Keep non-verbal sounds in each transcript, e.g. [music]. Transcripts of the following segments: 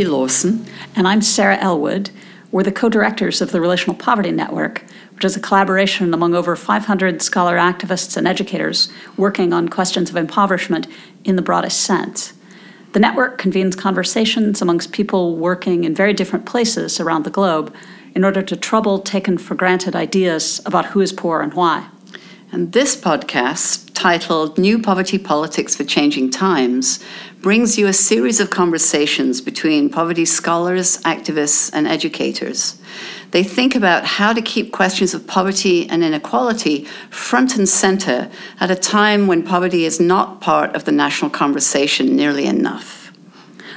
Vicki Lawson. And I'm Sarah Elwood. We're the co directors of the Relational Poverty Network, which is a collaboration among over 500 scholar activists and educators working on questions of impoverishment in the broadest sense. The network convenes conversations amongst people working in very different places around the globe in order to trouble taken for granted ideas about who is poor and why. And this podcast, titled New Poverty Politics for Changing Times, brings you a series of conversations between poverty scholars, activists, and educators. They think about how to keep questions of poverty and inequality front and center at a time when poverty is not part of the national conversation nearly enough.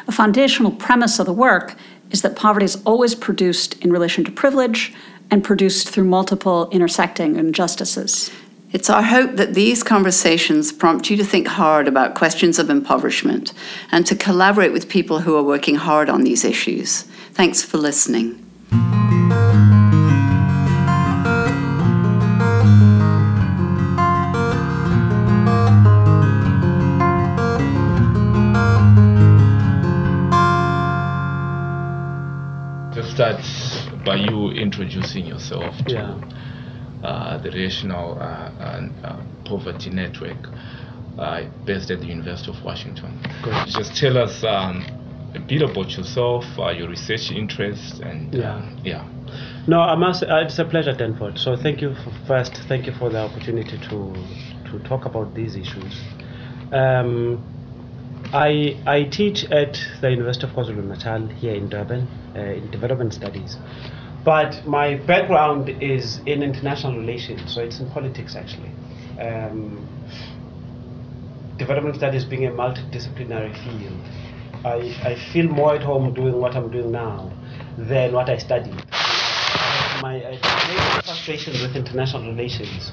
A foundational premise of the work is that poverty is always produced in relation to privilege and produced through multiple intersecting injustices. It's our hope that these conversations prompt you to think hard about questions of impoverishment and to collaborate with people who are working hard on these issues. Thanks for listening. To start by you introducing yourself to Yeah. Uh, the Relational uh, uh, Poverty Network uh, based at the University of Washington. Good. Just tell us um, a bit about yourself, uh, your research interests, and Yeah. um, yeah. No, I must. Uh, it's a pleasure, Denford. So thank you for, first. Thank you for the opportunity to to talk about these issues. Um, I I teach at the University of KwaZulu Natal here in Durban uh, in development studies, but my background is in international relations, so it's in politics actually. Um, development studies being a multidisciplinary field, I, I feel more at home doing what I'm doing now than what I studied. My I had frustration with international relations,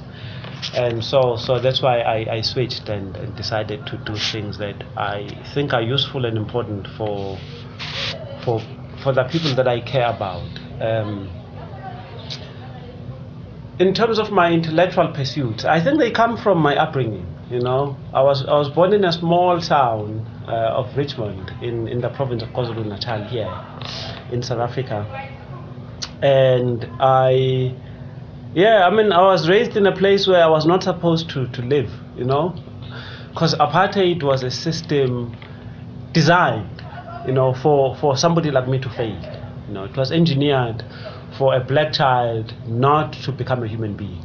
and so so that's why I, I switched and, and decided to do things that I think are useful and important for for for the people that I care about. Um, in terms of my intellectual pursuits, I think they come from my upbringing. You know, I was I was born in a small town uh, of Richmond in, in the province of KwaZulu Natal here in South Africa, and I, yeah, I mean, I was raised in a place where I was not supposed to to live. You know, because apartheid was a system designed, you know, for for somebody like me to fail. You know, it was engineered for a black child not to become a human being.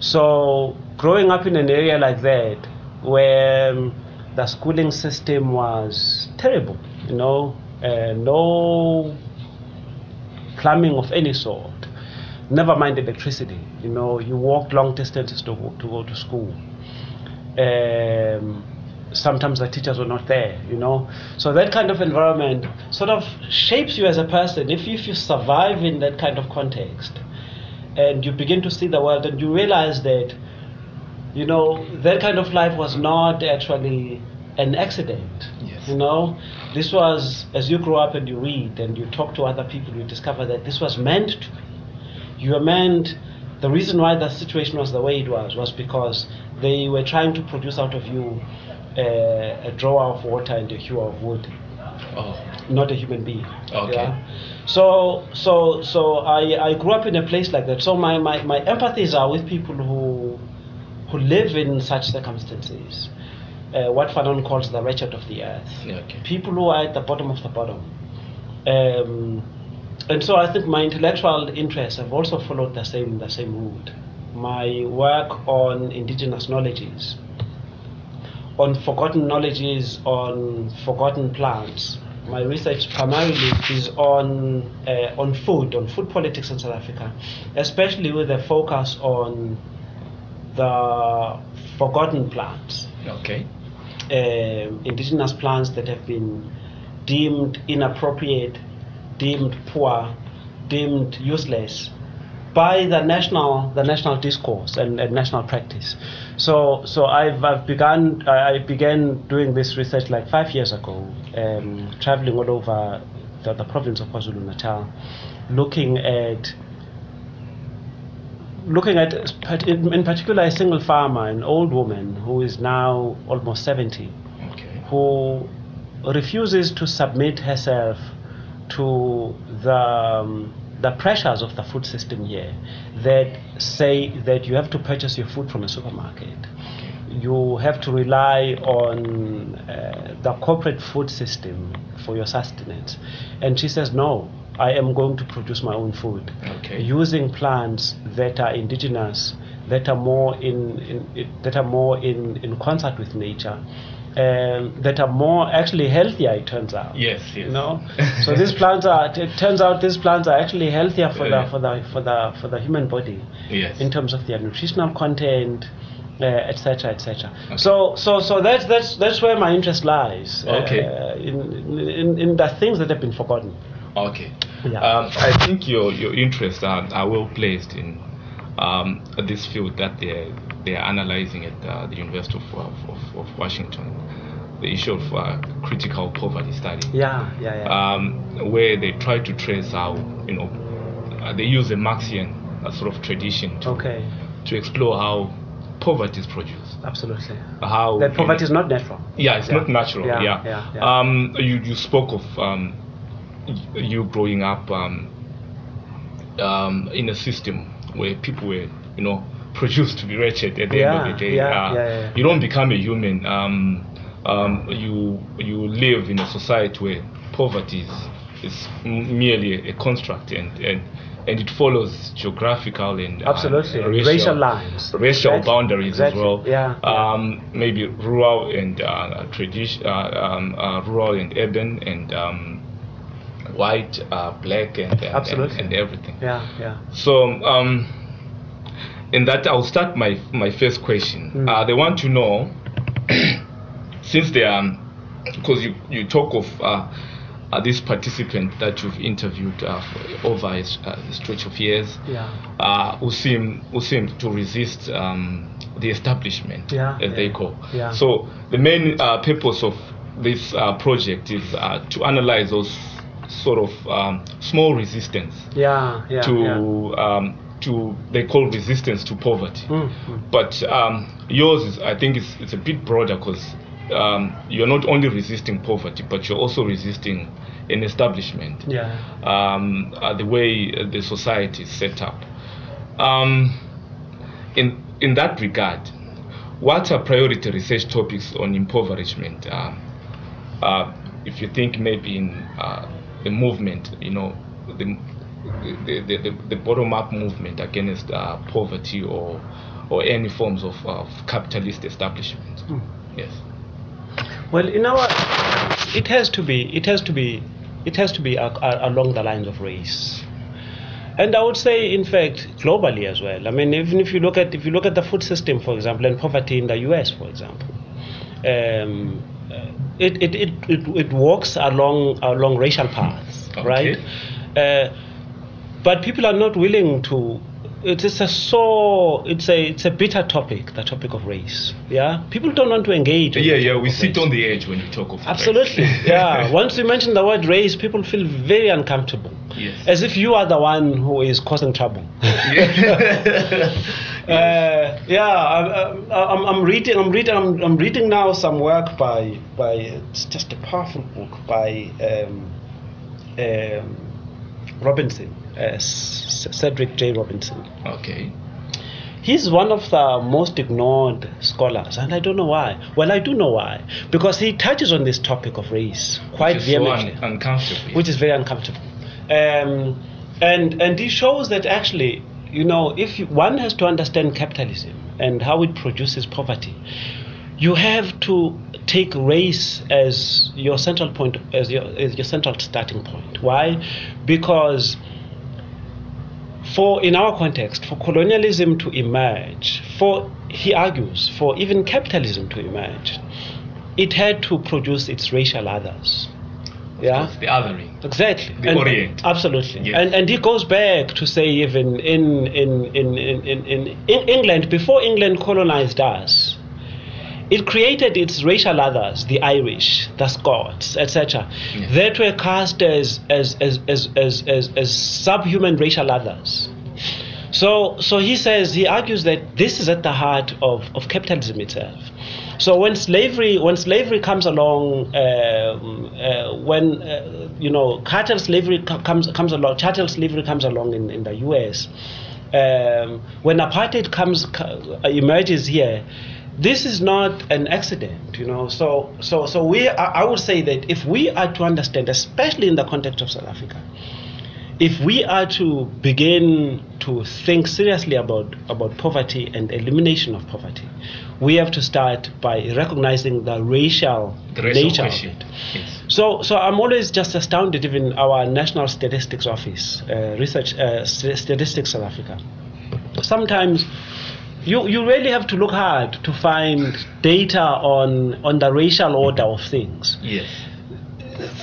So growing up in an area like that, where um, the schooling system was terrible, you know, uh, no plumbing of any sort, never mind electricity. You know, you walked long distances to go, to go to school. Um, sometimes the teachers were not there, you know. So that kind of environment sort of shapes you as a person. If you, if you survive in that kind of context and you begin to see the world and you realize that, you know, that kind of life was not actually an accident. Yes. You know, this was, as you grow up and you read and you talk to other people, you discover that this was meant to be. You were meant, the reason why the situation was the way it was was because they were trying to produce out of you a drawer of water and a hewer of wood, Oh, not a human being. Okay. So, so, so I, I grew up in a place like that. So my, my, my empathies are with people who, who live in such circumstances. Uh, what Fanon calls the wretched of the earth. okay. People who are at the bottom of the bottom. Um, and so I think my intellectual interests have also followed the same the same route. My work on indigenous knowledges, on forgotten knowledges, on forgotten plants. My research primarily is on uh, on food, on food politics in South Africa, especially with a focus on the forgotten plants Okay. um, indigenous plants that have been deemed inappropriate, deemed poor, deemed useless by the national the national discourse and, and national practice. So so I've, I've begun I began doing this research like five years ago, um, traveling all over the, the province of KwaZulu Natal, looking at looking at in particular a single farmer, an old woman who is now almost 70, Okay. who refuses to submit herself to the um, the pressures of the food system here that say that you have to purchase your food from a supermarket. You have to rely on uh, the corporate food system for your sustenance. And she says, no, I am going to produce my own food Okay. using plants that are indigenous, that are more in, in, that are more in, in concert with nature, um, that are more actually healthier. It turns out. Yes, yes. You know, [laughs] so these plants are. It turns out these plants are actually healthier for the for the for the for the human body Yes. in terms of their nutritional content, etc., etc. So, so, so that's that's that's where my interest lies. uh, Okay. in, in in the things that have been forgotten. Okay. Yeah. Um, I think your your interests are, are well placed in um, this field that they they are analyzing at uh, the University of, of, of, Washington, the issue of uh, critical poverty study, Yeah, yeah, yeah. um, where they try to trace how you know uh, they use a Marxian uh, sort of tradition to okay, to explore how poverty is produced, absolutely. how That poverty is not natural. yeah, it's Yeah. not natural. Yeah, Yeah, yeah, yeah. Um, you you spoke of um, you growing up um, um, in a system where people were, you know, produced to be wretched at the Yeah, end of the day. yeah, Uh, yeah, yeah. You don't become a human. Um, um, you you live in a society where poverty is, is merely a construct and, and and it follows geographical and uh, Absolutely. racial, Racial lines. racial Exactly. boundaries Exactly. as well. Yeah, yeah. Um, maybe rural and uh, tradition, uh, um, uh, rural and urban and um, white, uh, black, and and, and everything. Yeah, yeah. So, um, in that, I'll start my my first question. Mm. Uh, they want to know, [clears throat] since they are, because you you talk of uh, uh, this participant that you've interviewed uh, for over a, s- a stretch of years, Yeah. uh, who seem who seem to resist um, the establishment, Yeah, as they call. yeah. So the main uh, purpose of this uh, project is uh, to analyze those sort of um, small resistance Yeah, yeah. to yeah. um, to they call resistance to poverty. Mm, mm. But um, yours is, I think, it's, it's a bit broader because um, you're not only resisting poverty, but you're also resisting an establishment. Yeah. Um, uh, the way uh, the society is set up. Um, in in that regard, what are priority research topics on impoverishment? Um, uh, if you think maybe in uh, the movement, you know, the the, the, the, the bottom-up movement against uh, poverty or or any forms of, of capitalist establishment. Yes. Well, in our, it has to be, it has to be, it has to be a, a, along the lines of race. And I would say, in fact, globally as well. I mean, even if you look at if you look at the food system, for example, and poverty in the U.S., for example, um, uh, it, it, it, it, it walks along along racial paths, Okay. right? Uh, but people are not willing to. It is a so it's a it's a bitter topic, the topic of race. Yeah, people don't want to engage. Yeah, yeah. We sit race. on the edge when we talk of race. Absolutely. Yeah. [laughs] Once you mention the word race, people feel very uncomfortable. Yes. As if you are the one who is causing trouble. [laughs] [laughs] Uh, yeah, I'm, I'm, I'm reading. I'm reading. I'm, I'm reading now some work by by. It's just a powerful book by um, um, Robinson, uh, Cedric J. Robinson. okay. He's one of the most ignored scholars, and I don't know why. Well, I do know why, because he touches on this topic of race quite Which is so vehemently un- uncomfortable. which is very uncomfortable. Um, and and he shows that actually, you know, if you, one has to understand capitalism and how it produces poverty, you have to take race as your central point, as your as your central starting point. Why? Because for in our context, for colonialism to emerge, for he argues, for even capitalism to emerge, it had to produce its racial others. Yeah. The othering. Exactly. The And- Orient. Absolutely. Yes. And and he goes back to say even in in, in, in, in, in in England, before England colonized us, it created its racial others, the Irish, the Scots, etc., Yes. that were cast as as, as, as, as, as as subhuman racial others. So so he says he argues that this is at the heart of, of capitalism itself. So when slavery when slavery comes along, um, uh, when uh, you know chattel slavery comes comes along, chattel slavery comes along in, in the U.S. Um, when apartheid comes emerges here, this is not an accident, you know. So so so we I I would say that if we are to understand, especially in the context of South Africa, if we are to begin to think seriously about, about poverty and elimination of poverty, we have to start by recognizing the racial The racial nature question. of it. Yes. So, so I'm always just astounded, even our National Statistics Office, uh, Research uh, St- Statistics South Africa. Sometimes you, you really have to look hard to find data on, on the racial order of things Yes.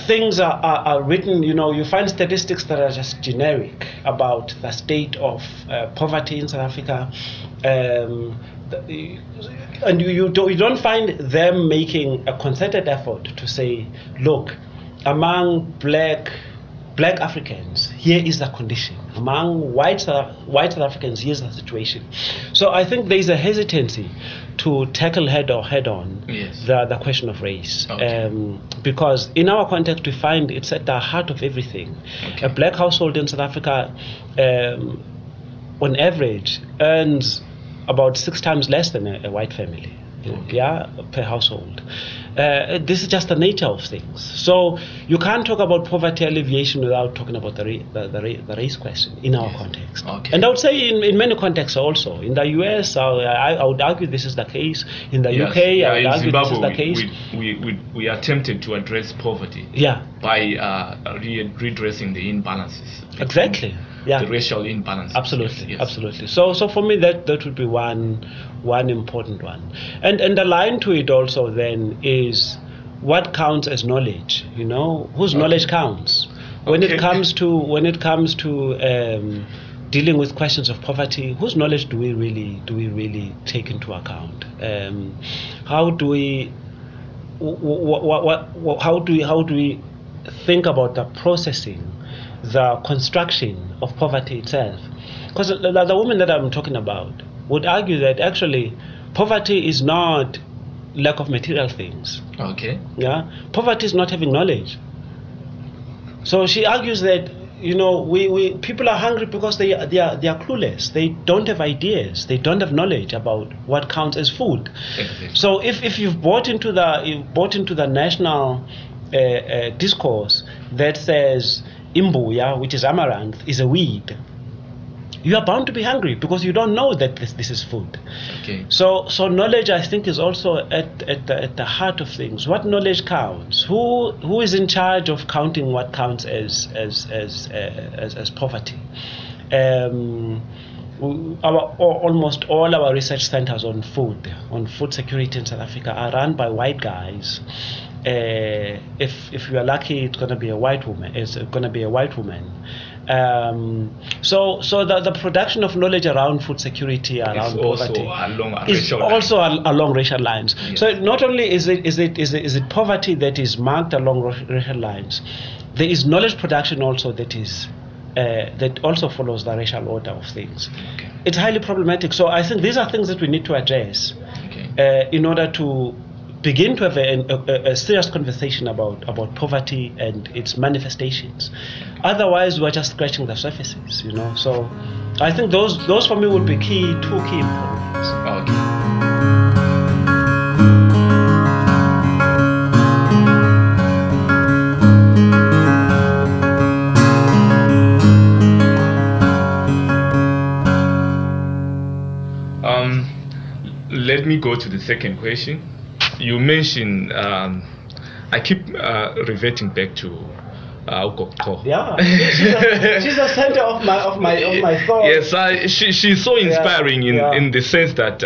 things are, are, are written, you know, you find statistics that are just generic about the state of uh, poverty in South Africa. Um, the, and you, you, don't, you don't find them making a concerted effort to say, look, among black black Africans, here is the condition. Among white South, white South Africans, here's the situation. So I think there is a hesitancy to tackle head or head on Yes. the, the question of race. Okay. Um, because in our context, we find it's at the heart of everything. Okay. A black household in South Africa, um, on average, earns about six times less than a, a white family. Okay. Yeah, per household. Uh, this is just the nature of things. So you can't talk about poverty alleviation without talking about the, ra- the, the, ra- the race question in our Yes. context. Okay. And I would say in, in many contexts also. In the US, I, I, I would argue this is the case. In the Yes. UK, I would argue this is Zimbabwe, the case. we, we, we, we attempted to address poverty yeah, by uh, re- redressing the imbalances. Exactly. Yeah. The racial imbalance. Absolutely, Yes. absolutely. So, so for me, that that would be one one important one, and and the line to it also then is what counts as knowledge. You know, whose knowledge counts when Okay. it comes to when it comes to um, dealing with questions of poverty. Whose knowledge do we really do we really take into account? Um, how do we what, what, what, how do we how do we think about the processing, the construction of poverty itself? Because the, the, woman that I'm talking about would argue that actually poverty is not lack of material things. Okay. Yeah, poverty is not having knowledge. So she argues that you know we, we people are hungry because they are- they are they are clueless. They don't have ideas. They don't have knowledge about what counts as food. Exactly. So if, if you've bought into the you've bought into the national uh, uh, discourse that says imbuya, which is amaranth, is a weed, you are bound to be hungry because you don't know that this, this is food. Okay. So, so knowledge, I think, is also at, at, the, at the heart of things. What knowledge counts? Who who is in charge of counting what counts as as as uh, as, as poverty? Um, our almost all our research centers on food, on food security in South Africa, are run by white guys. Uh, if if you are lucky, it's going to be a white woman. It's going to be a white woman. Um, so so the, the production of knowledge around food security, around poverty, along is also al- along racial lines. Yes. So not only is it is it is it, is it poverty that is marked along racial lines, there is knowledge production also that is uh, that also follows the racial order of things. Okay. It's highly problematic. So I think these are things that we need to address Okay. uh, in order to begin to have a, a, a serious conversation about, about poverty and its manifestations. Otherwise, we're just scratching the surfaces, you know. So I think those those for me would be key two key improvements. Okay. Um, let me go to the second question. You mentioned, um, I keep uh, reverting back to uh, Ukokto. Yeah, she's a, she's the center of my of my of my thoughts. Yes, uh, she, she's so inspiring in, yeah. in the sense that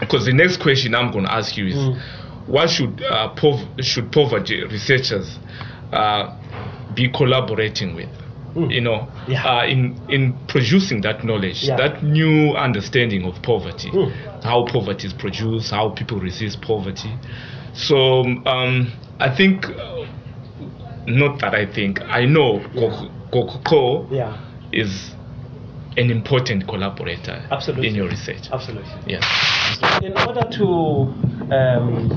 because the next question I'm going to ask you is, Mm. what should uh, pov- should poverty researchers uh, be collaborating with? You know, Yeah. uh, in in producing that knowledge, Yeah. that new understanding of poverty, Mm. how poverty is produced, how people resist poverty. So um, I think, uh, not that I think, I know Yeah. Kokoko Yeah, is an important collaborator Absolutely. in your research. absolutely. Yes. In order to um,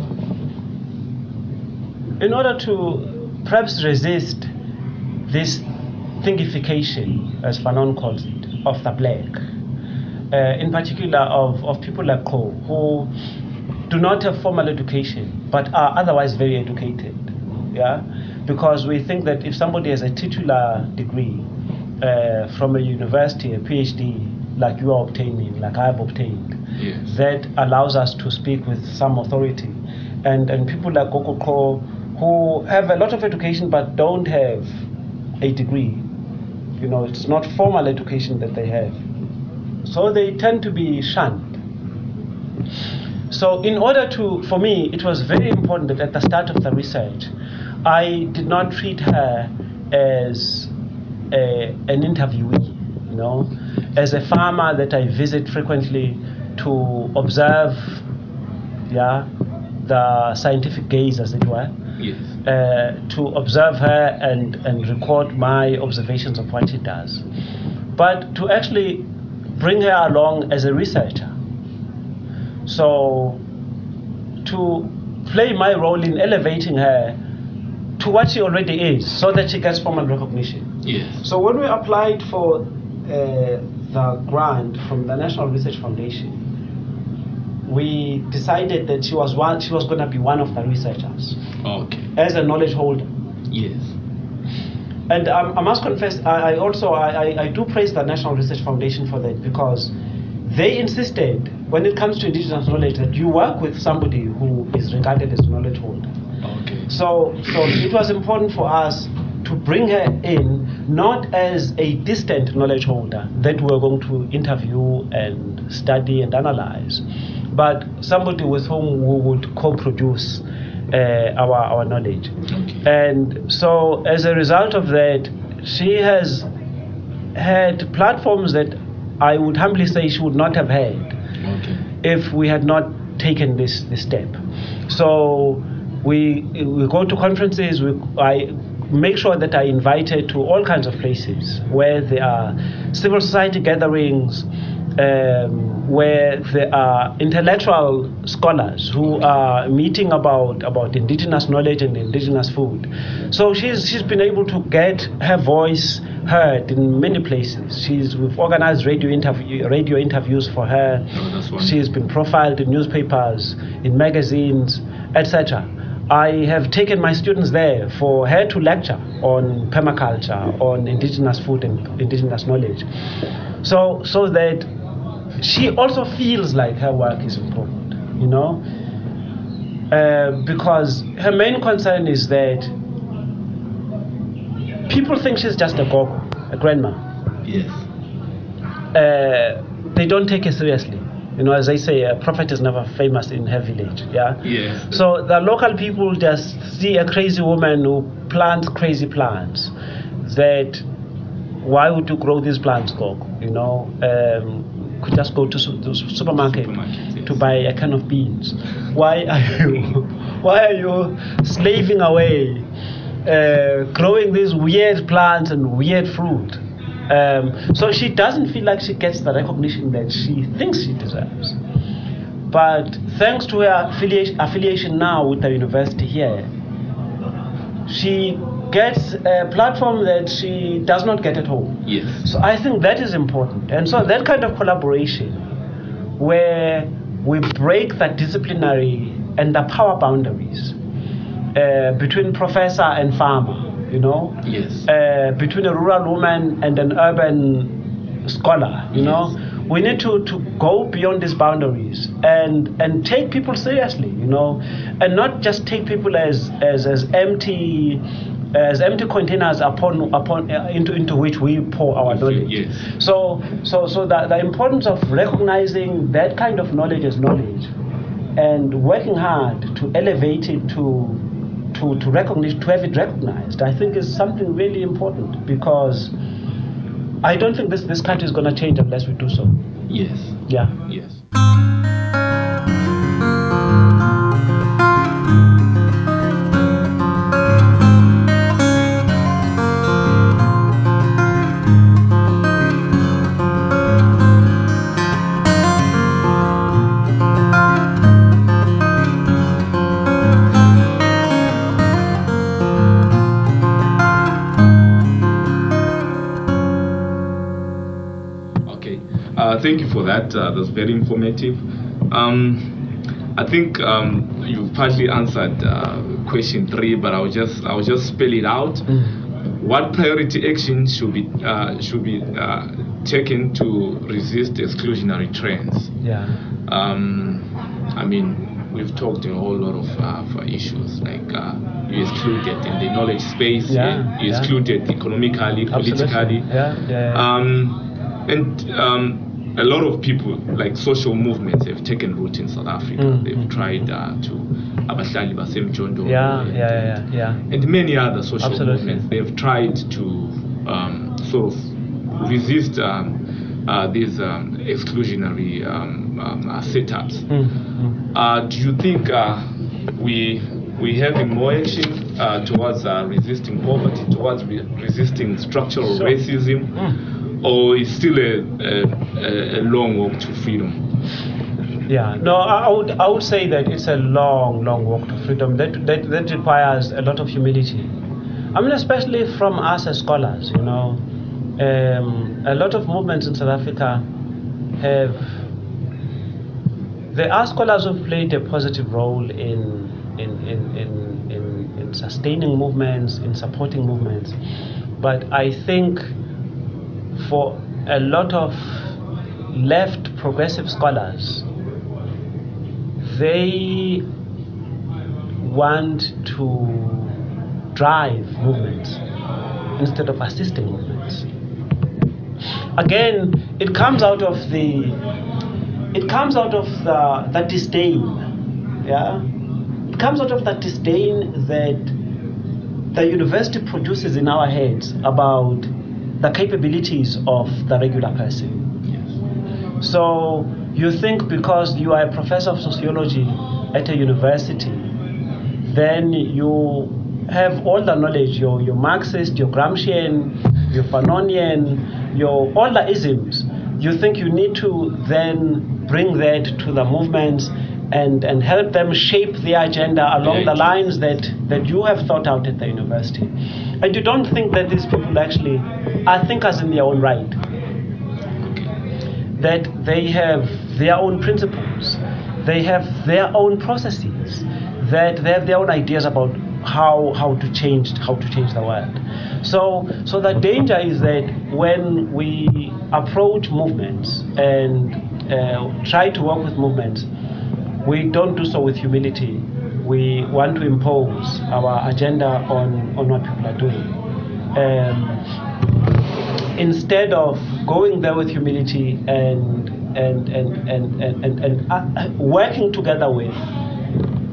in order to perhaps resist this thingification, as Fanon calls it, of the black, uh, in particular of, of people like Ko, who do not have formal education but are otherwise very educated. Yeah? Because we think that if somebody has a titular degree uh, from a university, a PhD, like you are obtaining, like I have obtained, Yes. that allows us to speak with some authority. And, and people like Koko Ko, who have a lot of education but don't have a degree, you know, it's not formal education that they have. So they tend to be shunned. So, in order to, for me, it was very important that at the start of the research, I did not treat her as a, an interviewee, you know, as a farmer that I visit frequently to observe, yeah, the scientific gaze, as it were, Yes. uh, to observe her and, and record my observations of what she does, but to actually bring her along as a researcher. So, to play my role in elevating her to what she already is, so that she gets formal recognition. Yes. So when we applied for uh, the grant from the National Research Foundation, we decided that she was one. She was going to be one of the researchers Okay. as a knowledge holder. Yes. And um, I must confess, I, I also I, I, I do praise the National Research Foundation for that because they insisted when it comes to indigenous knowledge that you work with somebody who is regarded as a knowledge holder. Okay. So, so it was important for us to bring her in not as a distant knowledge holder that we are going to interview and study and analyze, but somebody with whom we would co-produce uh, our our knowledge. Okay. And so, as a result of that, she has had platforms that I would humbly say she would not have had Okay. if we had not taken this, this step. So we we go to conferences. We, I make sure that I invite her to all kinds of places where there are civil society gatherings, um, where there are intellectual scholars who are meeting about, about indigenous knowledge and indigenous food. So she's, she's been able to get her voice heard in many places. She's, we've organized radio, interview, radio interviews for her. Oh. She's been profiled in newspapers, in magazines, etc. I have taken my students there for her to lecture on permaculture, on indigenous food and indigenous knowledge. So, so that she also feels like her work is important, you know? Uh, because her main concern is that people think she's just a gogo, a grandma. Yes. Uh, they don't take her seriously. You know, as I say, a prophet is never famous in her village. Yeah. Yes. So the local people just see a crazy woman who plants crazy plants. That why would you grow these plants, Gogo? You know, um, could just go to the supermarket, Supermarket, yes. to buy a can of beans. Why are you, [laughs] why are you slaving away, uh, growing these weird plants and weird fruit? Um, so she doesn't feel like she gets the recognition that she thinks she deserves. But thanks to her affiliation, affiliation now with the university here, she gets a platform that she does not get at home. Yes. So I think that is important. And so that kind of collaboration where we break the disciplinary and the power boundaries uh, between professor and farmer, you know, Yes. uh, between a rural woman and an urban scholar, you know. We need to, to go beyond these boundaries and, and take people seriously, you know, and not just take people as, as, as empty as empty containers upon upon uh, into into which we pour our knowledge. Yes. So so so the, the importance of recognizing that kind of knowledge as knowledge and working hard to elevate it to to, to recognize to have it recognized, I think is something really important because I don't think this, this country is gonna change unless we do so. Yes. Yeah. Yes. Thank you for that. Uh, that's very informative. Um, I think um, you've partly answered uh, question three, but I'll just I'll just spell it out. Mm. What priority action should be uh, should be uh, taken to resist exclusionary trends? Yeah. Um, I mean, we've talked a whole lot of uh, issues like uh, you excluded in the knowledge space, Yeah, you yeah. excluded economically, politically. Absolutely. Yeah. yeah. Um, and um, a lot of people, like social movements, have taken root in South Africa. Mm, They've tried uh, to Abahlali Basemjondolo. yeah, yeah, yeah, yeah, yeah. And many other social Absolutely. movements. They've tried to um, sort of resist um, uh, these um, exclusionary um, um, uh, setups. Mm, mm. Uh, do you think uh, we we having more action uh, towards uh, resisting poverty, towards re- resisting structural racism, Mm. Or is still a, a, a- long walk to freedom? Yeah, no, I, would I would say that it's a long, long walk to freedom. That, that that requires a lot of humility. I mean, especially from us as scholars, you know, um, a lot of movements in South Africa have. There are scholars who've played a positive role in in, in, in, in, in sustaining movements, in supporting movements, but I think for a lot of left progressive scholars, they want to drive movements instead of assisting movements. Again, it comes out of the it comes out of the, the disdain. Yeah? It comes out of that disdain that the university produces in our heads about the capabilities of the regular person. Yes. So you think because you are a professor of sociology at a university, then you have all the knowledge, your, your Marxist, your Gramscian, your Fanonian, your all the isms. You think you need to then bring that to the movements and, and help them shape the agenda along the lines that, that you have thought out at the university. And you don't think that these people actually are thinkers in their own right that they have their own principles, they have their own processes, that they have their own ideas about how how to change how to change the world. So so the danger is that when we approach movements and uh, try to work with movements, we don't do so with humility. We want to impose our agenda on, on what people are doing. Um, instead of going there with humility and and and and and, and, and uh, working together with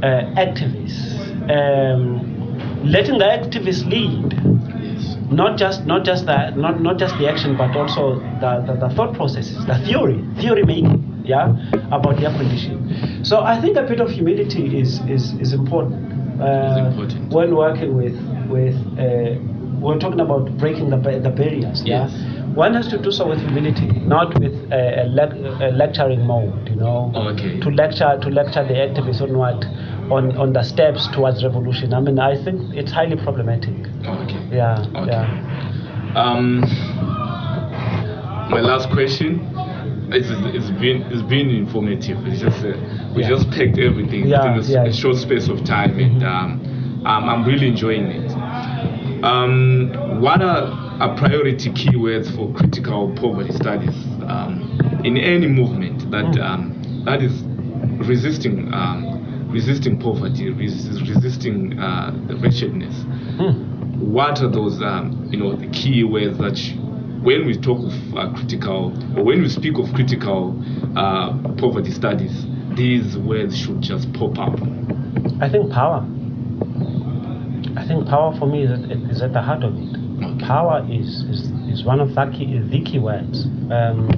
uh, activists, um, letting the activists lead, not just not just the not, not just the action, but also the, the, the thought processes, the theory, theory making, yeah, about their condition. So I think a bit of humility is is, is important. Uh, important. when working with with uh, we're talking about breaking the, the barriers. Yes. Yeah? One has to do so with humility, not with a, a, lec- a lecturing mode. You know, Okay. to lecture to lecture the activists on what on, on the steps towards revolution. I mean, I think it's highly problematic. Okay. Yeah, Okay. yeah. Um, my last question. It's, it's been it's been informative. It's just uh, we Yeah. just packed everything Yeah, within a, yeah. a short space of time, and um, um, I'm really enjoying it. Um, what are, are priority keywords for critical poverty studies um, in any movement that Mm. um, that is resisting um, resisting poverty, res- resisting uh, the wretchedness? Hmm. what are those um, you know the key words that you, when we talk of uh, critical or when we speak of critical uh, poverty studies these words should just pop up I think power. I think power for me is at, is at the heart of it. Okay. Power is, is, is one of the key, the key words. Um,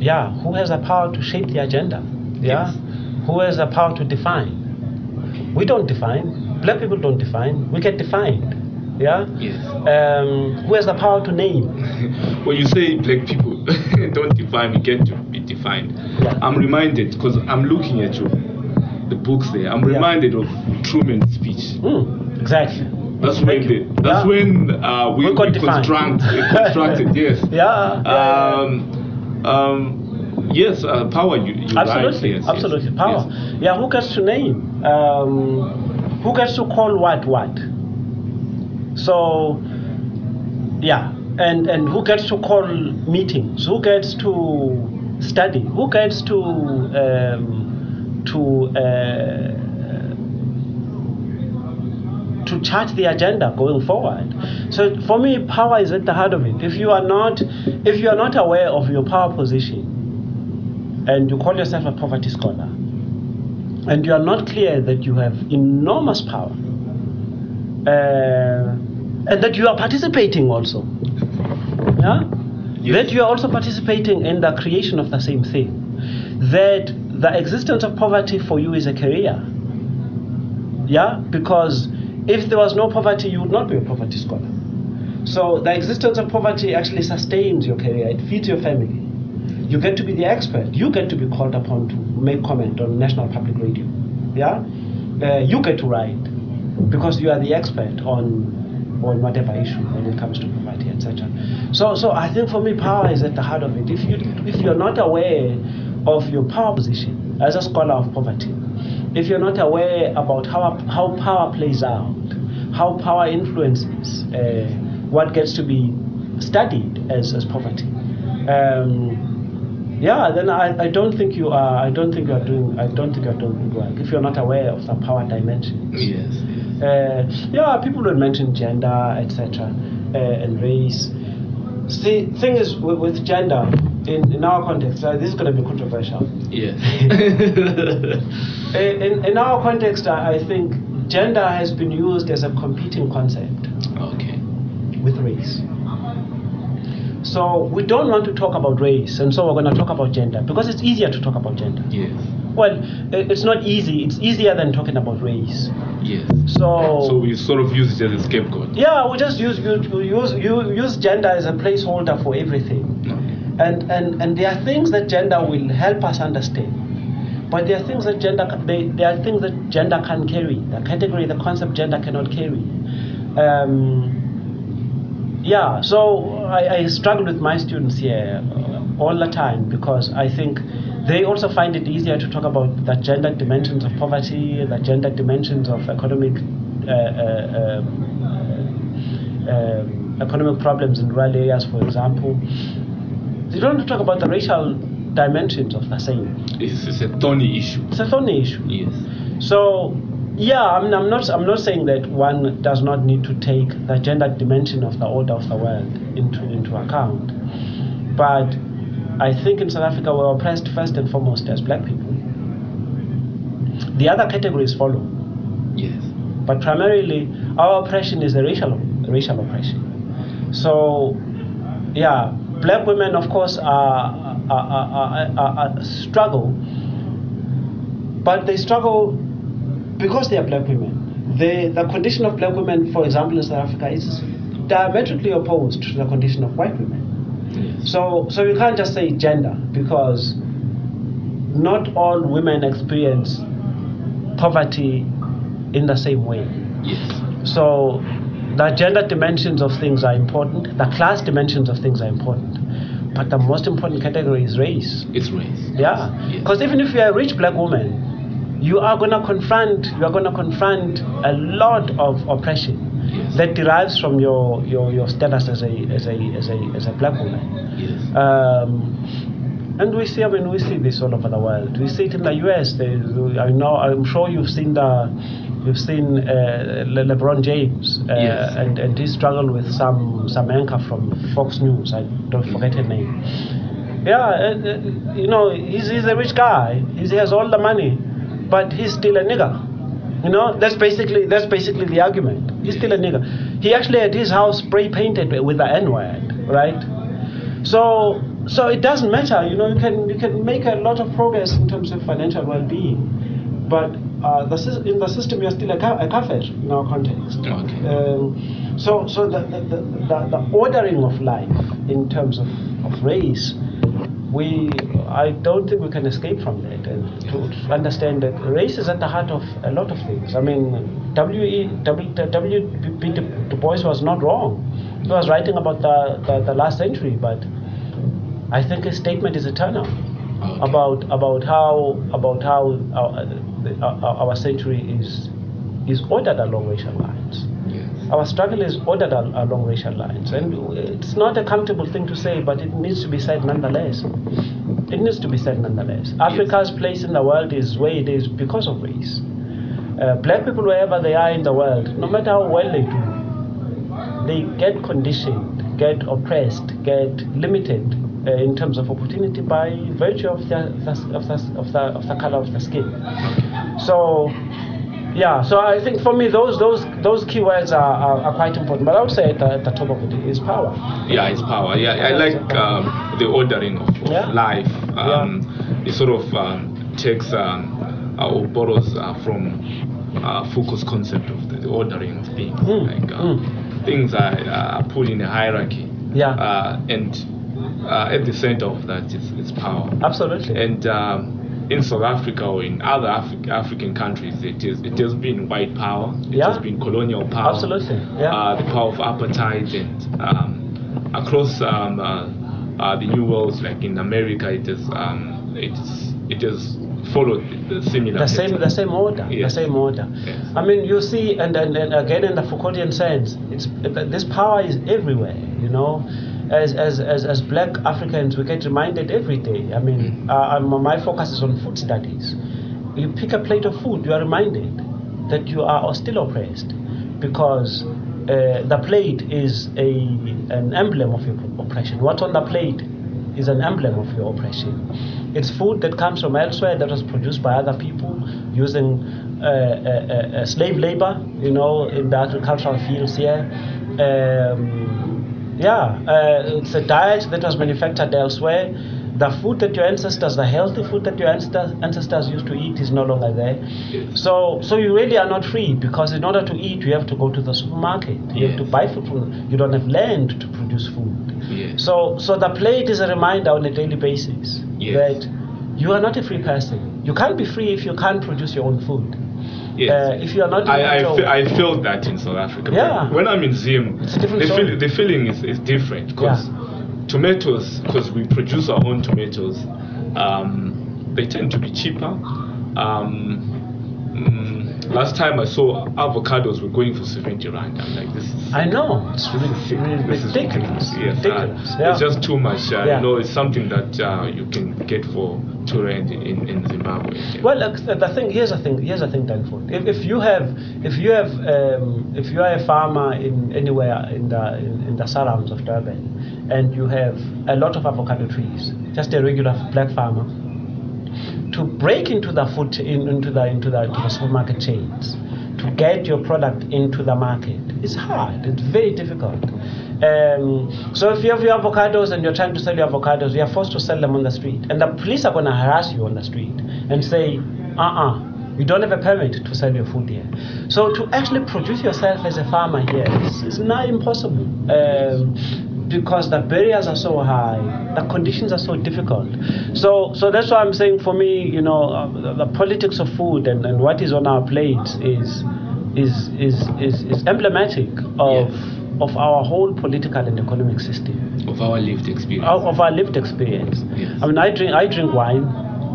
yeah, who has the power to shape the agenda? Yeah, Yes. who has the power to define? We don't define. Black people don't define. We get defined. Yeah. yes Um, who has the power to name? [laughs] when you say black people [laughs] don't define we get to be defined Yeah. i'm reminded because i'm looking at you the books there i'm Yeah. reminded of truman's speech Hmm, exactly. That's when the, that's Yeah. when uh, we, We we, construct [laughs] constructed yes. Yeah, yeah, yeah. Um, um, yes, uh, power. You, you're Absolutely, right. Yes, absolutely. yes, Power. yes. Yeah, who gets to name? Um, who gets to call what what? So, yeah, and and who gets to call meetings? Who gets to study? Who gets to um, to uh, to chart the agenda going forward. So for me, power is at the heart of it. If you are not, if you are not aware of your power position, and you call yourself a poverty scholar, and you are not clear that you have enormous power, and that you are participating also, yeah, Yes. that you are also participating in the creation of the same thing, that the existence of poverty for you is a career, yeah, because if there was no poverty, you would not be a poverty scholar. So the existence of poverty actually sustains your career. It feeds your family. You get to be the expert. You get to be called upon to make comment on national public radio. Yeah, uh, you get to write because you are the expert on on whatever issue when it comes to poverty, etc. So, so I think for me, power is at the heart of it. If you if you're not aware of your power position as a scholar of poverty, if you're not aware about how how power plays out, how power influences uh, what gets to be studied as, as poverty, um, yeah, then I, I don't think you are I don't think you are doing I don't think you are doing good work if you're not aware of the power dimensions. Yes. Uh, yeah, people will mention gender, etc., uh, and race. See, thing is with, with gender in, in our context, uh, this is going to be controversial. [laughs] In, in, in our context, I, I think gender has been used as a competing concept okay. with race. So we don't want to talk about race, and so we're going to talk about gender because it's easier to talk about gender. Yes. Well, it's not easy. It's easier than talking about race. Yes. So. So we sort of use it as a scapegoat. Yeah, we just use use use use, use gender as a placeholder for everything, Okay. and and and there are things that gender will help us understand, but there are things that gender ca- they, there are things that gender can carry. The category, the concept gender cannot carry. Um, yeah, so I, I struggle with my students here uh, all the time because I think they also find it easier to talk about the gender dimensions of poverty, the gender dimensions of economic uh, uh, um, um, economic problems in rural areas, for example. They don't talk about the racial dimensions of the same. It's, it's a thorny issue. It's a thorny issue. Yes. So, yeah, I mean, I'm not, I'm not saying that one does not need to take the gender dimension of the order of the world into, into account. But I think in South Africa we're oppressed first and foremost as black people. The other categories follow. Yes. But primarily, our oppression is a racial, racial oppression. So, yeah, black women, of course, are, are, are, are, are, are struggle, but they struggle because they are black women. The, the condition of black women, for example, in South Africa, is diametrically opposed to the condition of white women. Yes. So, so you can't just say gender because not all women experience poverty in the same way. Yes. So the gender dimensions of things are important, the class dimensions of things are important. But the most important category is race. It's race. Yeah. Yes. Because even if you're a rich black woman, you are gonna confront you are gonna confront a lot of oppression Yes. that derives from your, your, your status as a as a as a as a black woman. Yes. Um, and we see, I mean, we see this all over the world. We see it in the U.S. There, I know, I'm sure you've seen the, you've seen uh, Le- LeBron James uh, Yes. and and he struggled with some some anchor from Fox News. I don't forget her name. Yeah, uh, uh, you know, he's he's a rich guy. He's, he has all the money, but he's still a nigger. You know, that's basically that's basically the argument. He's still a nigger. He actually had his house spray painted with the N word, right? So so it doesn't matter. You know, you can you can make a lot of progress in terms of financial well-being, but uh, the, in the system you're still a, ka- a kafir in our context. Okay. Um, so so the the, the, the the ordering of life in terms of, of race we, I don't think we can escape from that and to, understand that race is at the heart of a lot of things. I mean, W.E. W. W. B. Du Bois was not wrong. He was writing about the, the, the last century, but I think his statement is eternal about about how about how our, our, our century is is ordered along racial lines. Yes. Our struggle is ordered al- along racial lines, and it's not a comfortable thing to say, but it needs to be said nonetheless. It needs to be said nonetheless. Africa's place in the world is where it is because of race. Uh, black people, wherever they are in the world, no matter how well they do, they get conditioned, get oppressed, get limited uh, in terms of opportunity by virtue of the, the, of, the, of, the, of the color of the skin. So, yeah, so I think for me those those those keywords are, are, are quite important. But I would say at the, at the top of it is power. Yeah, it's power. Yeah, I like um, the ordering of, of Yeah. life. Um, It sort of um, takes um, uh, or borrows uh, from uh, Foucault's concept of the, the ordering of things. Mm, Like uh, things are, are put in a hierarchy. Yeah. Uh, and uh, at the center of that is, is power. Absolutely. And um, in South Africa or in other Afri- African countries, it is it has been white power. It Yeah. has been colonial power. Absolutely, yeah. Uh, the power of apartheid and um, across um, uh, uh, the new worlds, like in America, it is um, it's it has followed the similar. the same pattern. the same order Yes. the same order Yes. i mean you see and, and, and again in the foucauldian sense it's this power is everywhere you know as, as, as, as black africans we get reminded every day i mean uh, um, my focus is on food studies you pick a plate of food you are reminded that you are still oppressed because uh, the plate is a an emblem of your oppression what's on the plate is an emblem of your oppression. It's food that comes from elsewhere that was produced by other people using uh, uh, uh, slave labor, you know, in the agricultural fields here. Um, yeah, uh, it's a diet that was manufactured elsewhere. The food that your ancestors, the healthy food that your ancestors, ancestors used to eat, is no longer there. So, so you really are not free because in order to eat, you have to go to the supermarket. You have to buy food from. You don't have land to produce food. Yes. So, so the plate is a reminder on a daily basis Yes. that you are not a free person. You can't be free if you can't produce your own food. Yes. Uh, if you are not in I, I, fe- I felt that in South Africa. Yeah. When I'm in Zim, It's a different the, story. the feeling is, is different because tomatoes, because we produce our own tomatoes, um, they tend to be cheaper. Um, last time I saw avocados were going for 70 rand. I'm like, this is I know it's really, really this is ridiculous. Yes, ridiculous. uh, yeah. It's just too much. Uh, Yeah. You know, it's something that uh, you can get for two rand in, in Zimbabwe. Well, uh, the thing here's the thing here's the thing, Danford. If, if you have if you have um, if you are a farmer in anywhere in the in, in the surrounds of Durban, and you have a lot of avocado trees, just a regular black farmer, to break into the food in, into the into the, into the supermarket chains, to get your product into the market, it's hard. It's very difficult. Um, so if you have your avocados and you're trying to sell your avocados, you are forced to sell them on the street, and the police are going to harass you on the street and say, uh-uh, you don't have a permit to sell your food here. So to actually produce yourself as a farmer here is, is not impossible. Um, because the barriers are so high, the conditions are so difficult. So, so that's why I'm saying for me, you know, uh, the, the politics of food and, and what is on our plates is is is is, is emblematic of of our whole political and economic system, Of our lived experience. of, of our lived experience. Yes. I mean, I drink I drink wine,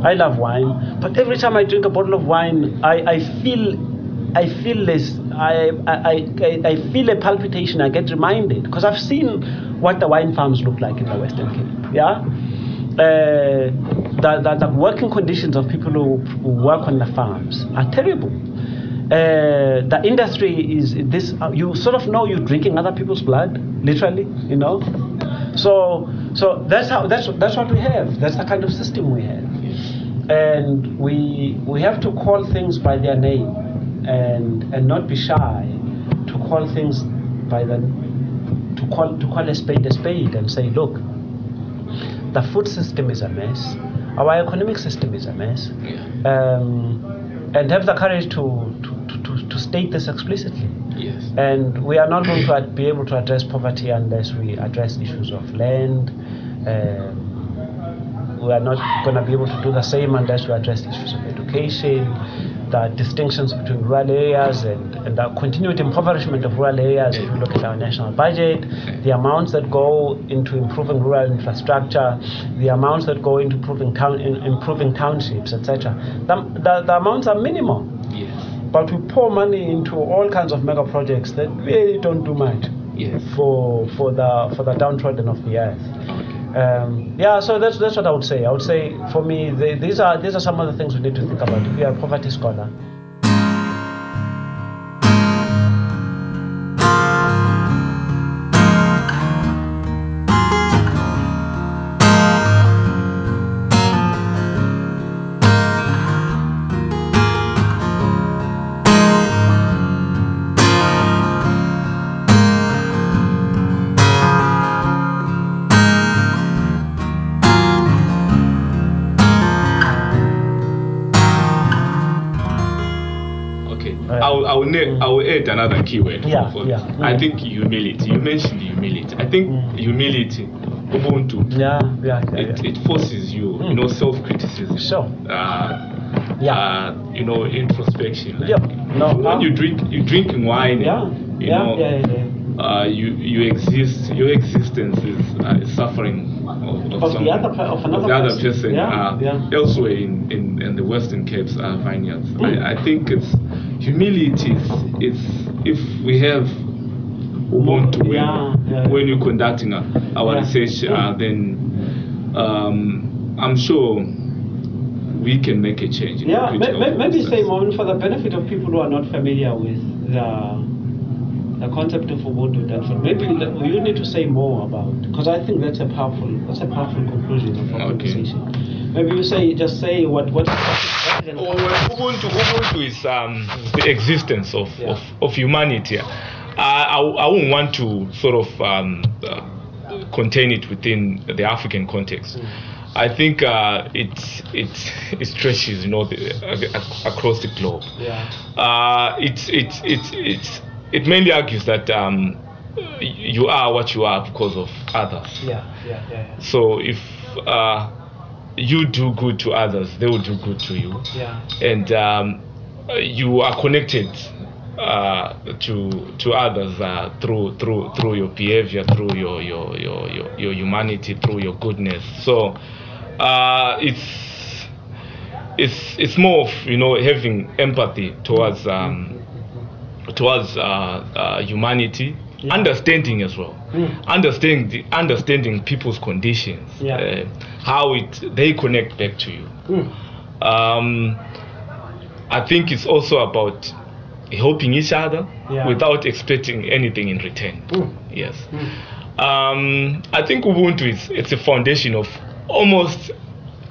I love wine, but every time I drink a bottle of wine, I, I feel I feel this. I, I, I, I feel a palpitation. I get reminded because I've seen what the wine farms look like in the Western Cape. Yeah, uh, the, the, the working conditions of people who, who work on the farms are terrible. Uh, the industry is this. Uh, you sort of know you're drinking other people's blood, literally. You know, so so that's how that's that's what we have. That's the kind of system we have and we we have to call things by their name and and not be shy to call things by the to call to call a spade a spade and say look the food system is a mess. Our economic system is a mess. Yeah. um, and have the courage to to, to, to state this explicitly. Yes. and we are not going to be able to address poverty unless we address issues of land, um, we are not going to be able to do the same unless we address issues of education, the uh, distinctions between rural areas and, and the continued impoverishment of rural areas. If you look at our national budget, the amounts that go into improving rural infrastructure, the amounts that go into improving, town, in, improving townships, etc., the, the, the amounts are minimal. Yes. But we pour money into all kinds of mega projects that really don't do much Yes. for for the for the downtrodden of the earth. Um, yeah, so that's that's what I would say. I would say for me, the, these are these are some of the things we need to think about. If you're a poverty scholar, will, I will, I will add another keyword. Yeah, for- yeah. I Mm. think humility. You mentioned humility. I think Mm. humility, Ubuntu, yeah, yeah, yeah, it, yeah. it forces you, you Mm. know, self-criticism. Sure. Uh, Yeah. uh, you know, introspection. Like, Yeah. No, When no. you drink, you drinking wine. yeah, You yeah, know, yeah, yeah, yeah. Uh, you you exist. Your existence is, uh, is suffering of, of, Of the other of another the other person. person. Yeah, uh, yeah. Elsewhere in, in, in the Western Capes uh, vineyards, Mm. I, I think it's humility. Is, if we have Ubuntu when, Yeah, yeah. when you're conducting uh, our Yeah. research, uh, then um, I'm sure we can make a change. Yeah, may, maybe say more for the benefit of people who are not familiar with the the concept of Ubuntu. For maybe you need to say more about because I think that's a powerful that's a powerful conclusion of our Okay. conversation. Maybe you say just say what what. What is an- Oh, well, Ubuntu, Ubuntu is um, the existence of, Yeah. of, of humanity. Uh, I, I wouldn't want to sort of um, uh, contain it within the African context. I think uh, it, it, it stretches, you know, the, uh, across the globe. Yeah. Uh, it, it, it, it, it mainly argues that um, you are what you are because of others. Yeah, yeah, yeah, yeah. So if uh, you do good to others, they will do good to you Yeah. and um, you are connected uh, to to others uh, through through through your behavior, through your your your your, your humanity, through your goodness. So uh, it's it's it's more of you know having empathy towards um, towards uh, uh, humanity. Yeah. Understanding as well, Mm. understanding understanding people's conditions, Yeah. uh, how it they connect back to you. Mm. Um, I think it's also about helping each other Yeah. without expecting anything in return. Mm. Yes. Um, I think Ubuntu is it's a foundation of almost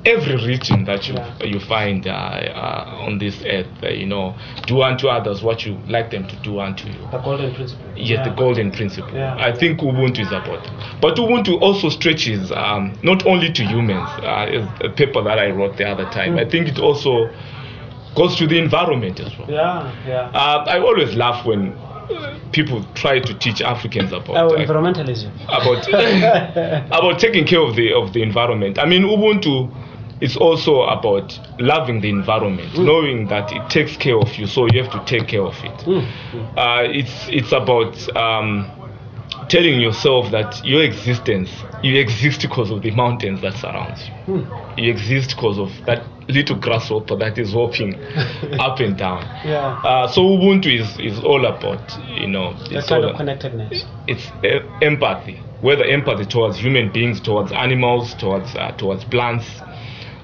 every region that you Yeah. you find uh, uh, on this earth. Uh, you know, do unto others what you like them to do unto you. The golden principle. Yes, the golden principle. Yeah. I think Ubuntu is about. it. But Ubuntu also stretches um, not only to humans. Uh, a paper that I wrote the other time. Mm. I think it also goes to the environment as well. Yeah, yeah. Uh, I always laugh when people try to teach Africans about Oh, uh, environmentalism. about [laughs] about taking care of the of the environment. I mean, Ubuntu is also about loving the environment, Mm. knowing that it takes care of you, so you have to take care of it. Mm. Uh, it's it's about um, telling yourself that your existence, you exist because of the mountains that surround you. Mm. You exist because of that little grasshopper that is hopping [laughs] up and down. Yeah. Uh, so Ubuntu is, is all about, you know, That it's kind of connectedness. it's e- empathy, whether empathy towards human beings, towards animals, towards uh, towards plants.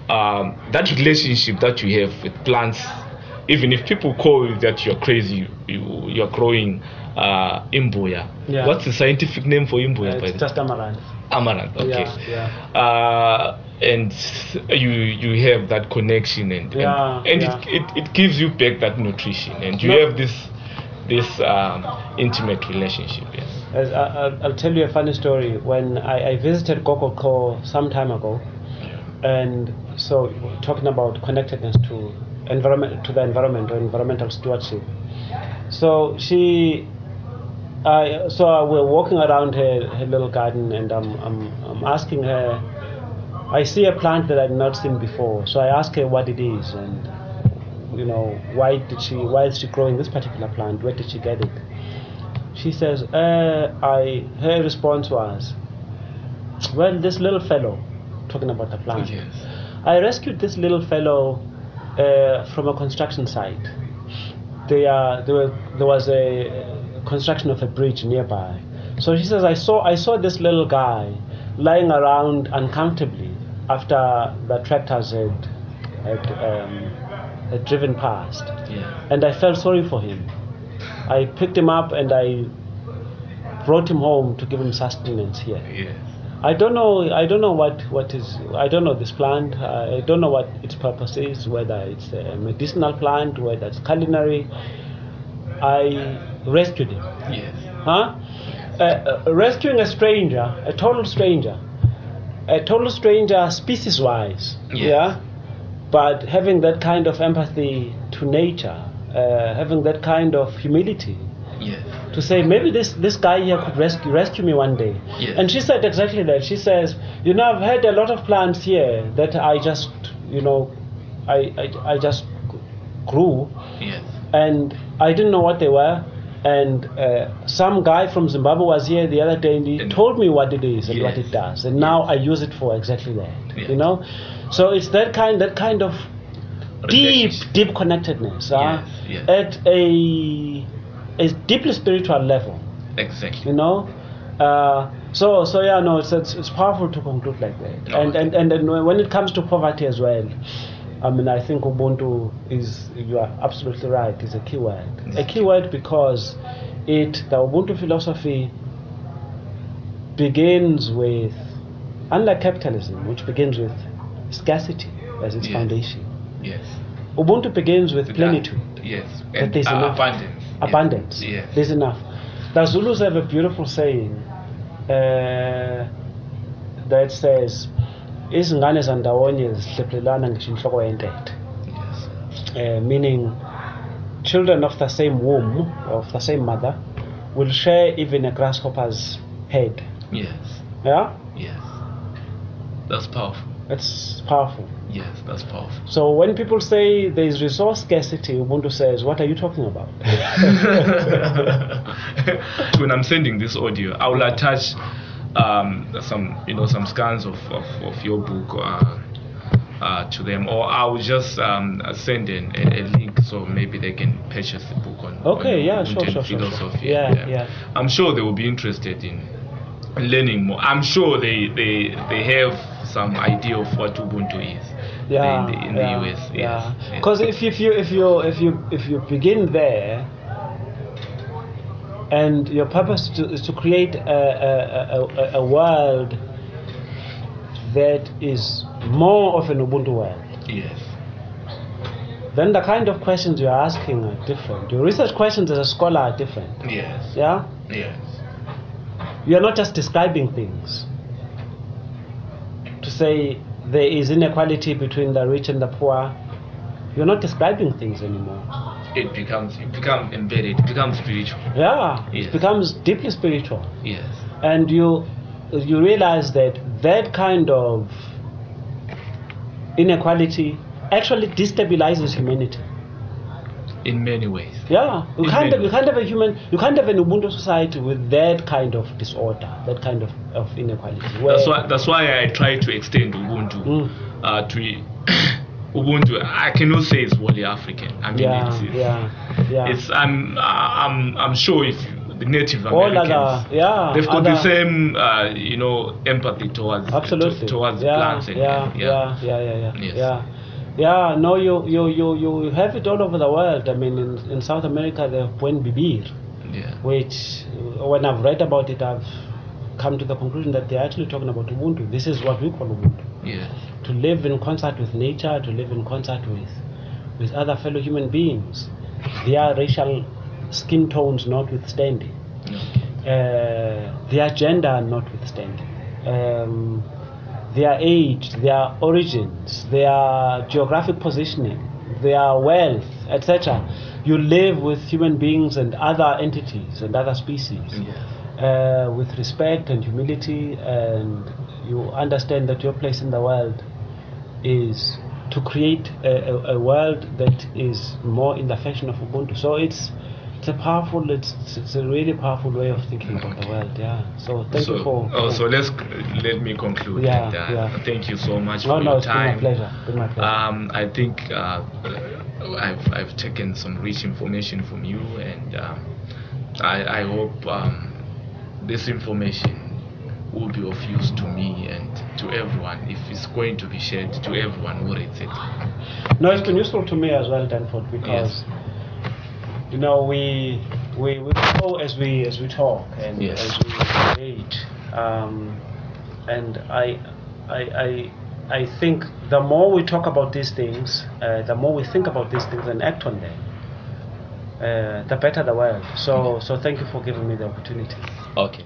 Um, that relationship that you have with plants, even if people call you that you're crazy, you you're growing uh, imbuya. Yeah. What's the scientific name for imbuya? Uh, it's just amaranth. amaranth. Okay. Yeah, Uh, and you you have that connection and and, Yeah, and yeah. It, it, it gives you back that nutrition and you No. have this this um, intimate relationship. Yes. As I, I'll, I'll tell you a funny story. When I, I visited Gokoko some time ago, and so talking about connectedness to environment to the environment or environmental stewardship. So she, I so we're walking around her, her little garden, and I'm I'm, I'm asking her I see a plant that I've not seen before. So I ask her what it is and you know why did she why is she growing this particular plant? Where did she get it? She says, uh, I her response was, well, this little fellow, talking about the plant. Yes. I rescued this little fellow uh, from a construction site. They, uh, there, were, there was a uh, construction of a bridge nearby. So she says, I saw, I saw this little guy lying around uncomfortably after the tractors had, had, um, had driven past. Yeah. And I felt sorry for him. I picked him up and I brought him home to give him sustenance here. Yes. I don't know. I don't know what, what is. I don't know this plant. I don't know what its purpose is. Whether it's a medicinal plant, whether it's culinary. I rescued him. Yes. Huh? Uh, uh, rescuing a stranger, a total stranger, a total stranger, species-wise. Yeah. Yeah. But having that kind of empathy to nature, uh, having that kind of humility Yes. to say maybe this this guy here could rescue rescue me one day. Yes. And she said exactly that. She says, you know, I've had a lot of plants here that I just, you know, I I, I just grew Yes. and I didn't know what they were. And uh, some guy from Zimbabwe was here the other day and he And- told me what it is and what it does. And now I use it for exactly that. Yes. You know? So it's that kind that kind of deep, deep connectedness uh, Yes, yes. at a, a deeply spiritual level Exactly. you know uh, so so yeah no it's, it's it's powerful to conclude like that Oh, and, and and and when it comes to poverty as well I mean I think Ubuntu is you are absolutely right is a key word a key word because it the Ubuntu philosophy begins with unlike capitalism which begins with scarcity as its Yes. foundation Yes. Ubuntu begins with plenitude that- Yes. that And there's uh, enough abundance. Yes. abundance. Yes. There's enough. The Zulus have a beautiful saying uh, that says, izingane zandawonye zihlephulelana ngisho inhloko yentethe." Uh, meaning children of the same womb, of the same mother, will share even a grasshopper's head. Yes. Yeah? Yes. That's powerful. It's powerful. Yes, that's powerful. So when people say there is resource scarcity, Ubuntu says, what are you talking about? [laughs] when I'm sending this audio, I will attach um, some, you know, some scans of, of, of your book uh, uh, to them, or I will just um, send in a, a link so maybe they can purchase the book on. Okay, on yeah, Ubuntu sure, sure, sure, sure. philosophy. Yeah, yeah. I'm sure they will be interested in learning more. I'm sure they they, they have some idea of what Ubuntu is yeah, in the, in yeah, the US. Yeah, because if, if you if you if you if you begin there, and your purpose to, is to create a, a, a, a- a world that is more of an Ubuntu world, yes, then the kind of questions you're asking are different. Your research questions as a scholar are different. yes, Yeah, yes, you're not just describing things. Say there is inequality between the rich and the poor, you're not describing things anymore. it becomes it becomes embedded, it becomes spiritual. Yeah, Yes. it becomes deeply spiritual, Yes, and you you realize that that kind of inequality actually destabilizes humanity. In many ways. Yeah, you In can't have, you can't have a human you can't have an Ubuntu society with that kind of disorder, that kind of, of inequality. That's why that's why I try to extend Ubuntu Mm. uh, to [coughs] Ubuntu. I cannot say it's wholly African. I mean, yeah, it's, it's, yeah, yeah. it's I'm I'm I'm sure if the Native All Americans, other- yeah, they've got the same uh, you know empathy towards Absolutely. to- towards yeah, plants and yeah, and- yeah, yeah, yeah, yeah, Yes. yeah. Yeah, no, you, you, you, you have it all over the world. I mean, in, in South America, they have Buen Vivir, yeah. which, when I've read about it, I've come to the conclusion that they're actually talking about Ubuntu. This is what we call Ubuntu. Yes. To live in concert with nature, to live in concert with, with other fellow human beings, their racial skin tones notwithstanding No. uh, their gender notwithstanding, um, their age, their origins, their geographic positioning, their wealth, etc. You live with human beings and other entities and other species uh, with respect and humility and you understand that your place in the world is to create a, a, a world that is more in the fashion of Ubuntu. So it's it's a powerful, it's, it's a really powerful way of thinking about the world. Yeah. So thank so, you for. Oh, so let's let me conclude. Yeah, uh, yeah. Thank you so much no, for no, your it's been time. my pleasure. Been my pleasure. Um, I think uh, I've, I've taken some rich information from you, and um, I, I hope um, this information will be of use to me and to everyone if it's going to be shared to everyone who reads it. No, it's been useful to me as well, Danford, because you know, we we, we grow as we as we talk and yes. as we create. Um, and I, I, I, I think the more we talk about these things, uh, the more we think about these things and act on them, uh, the better the world. So, okay. so thank you for giving me the opportunity. Okay.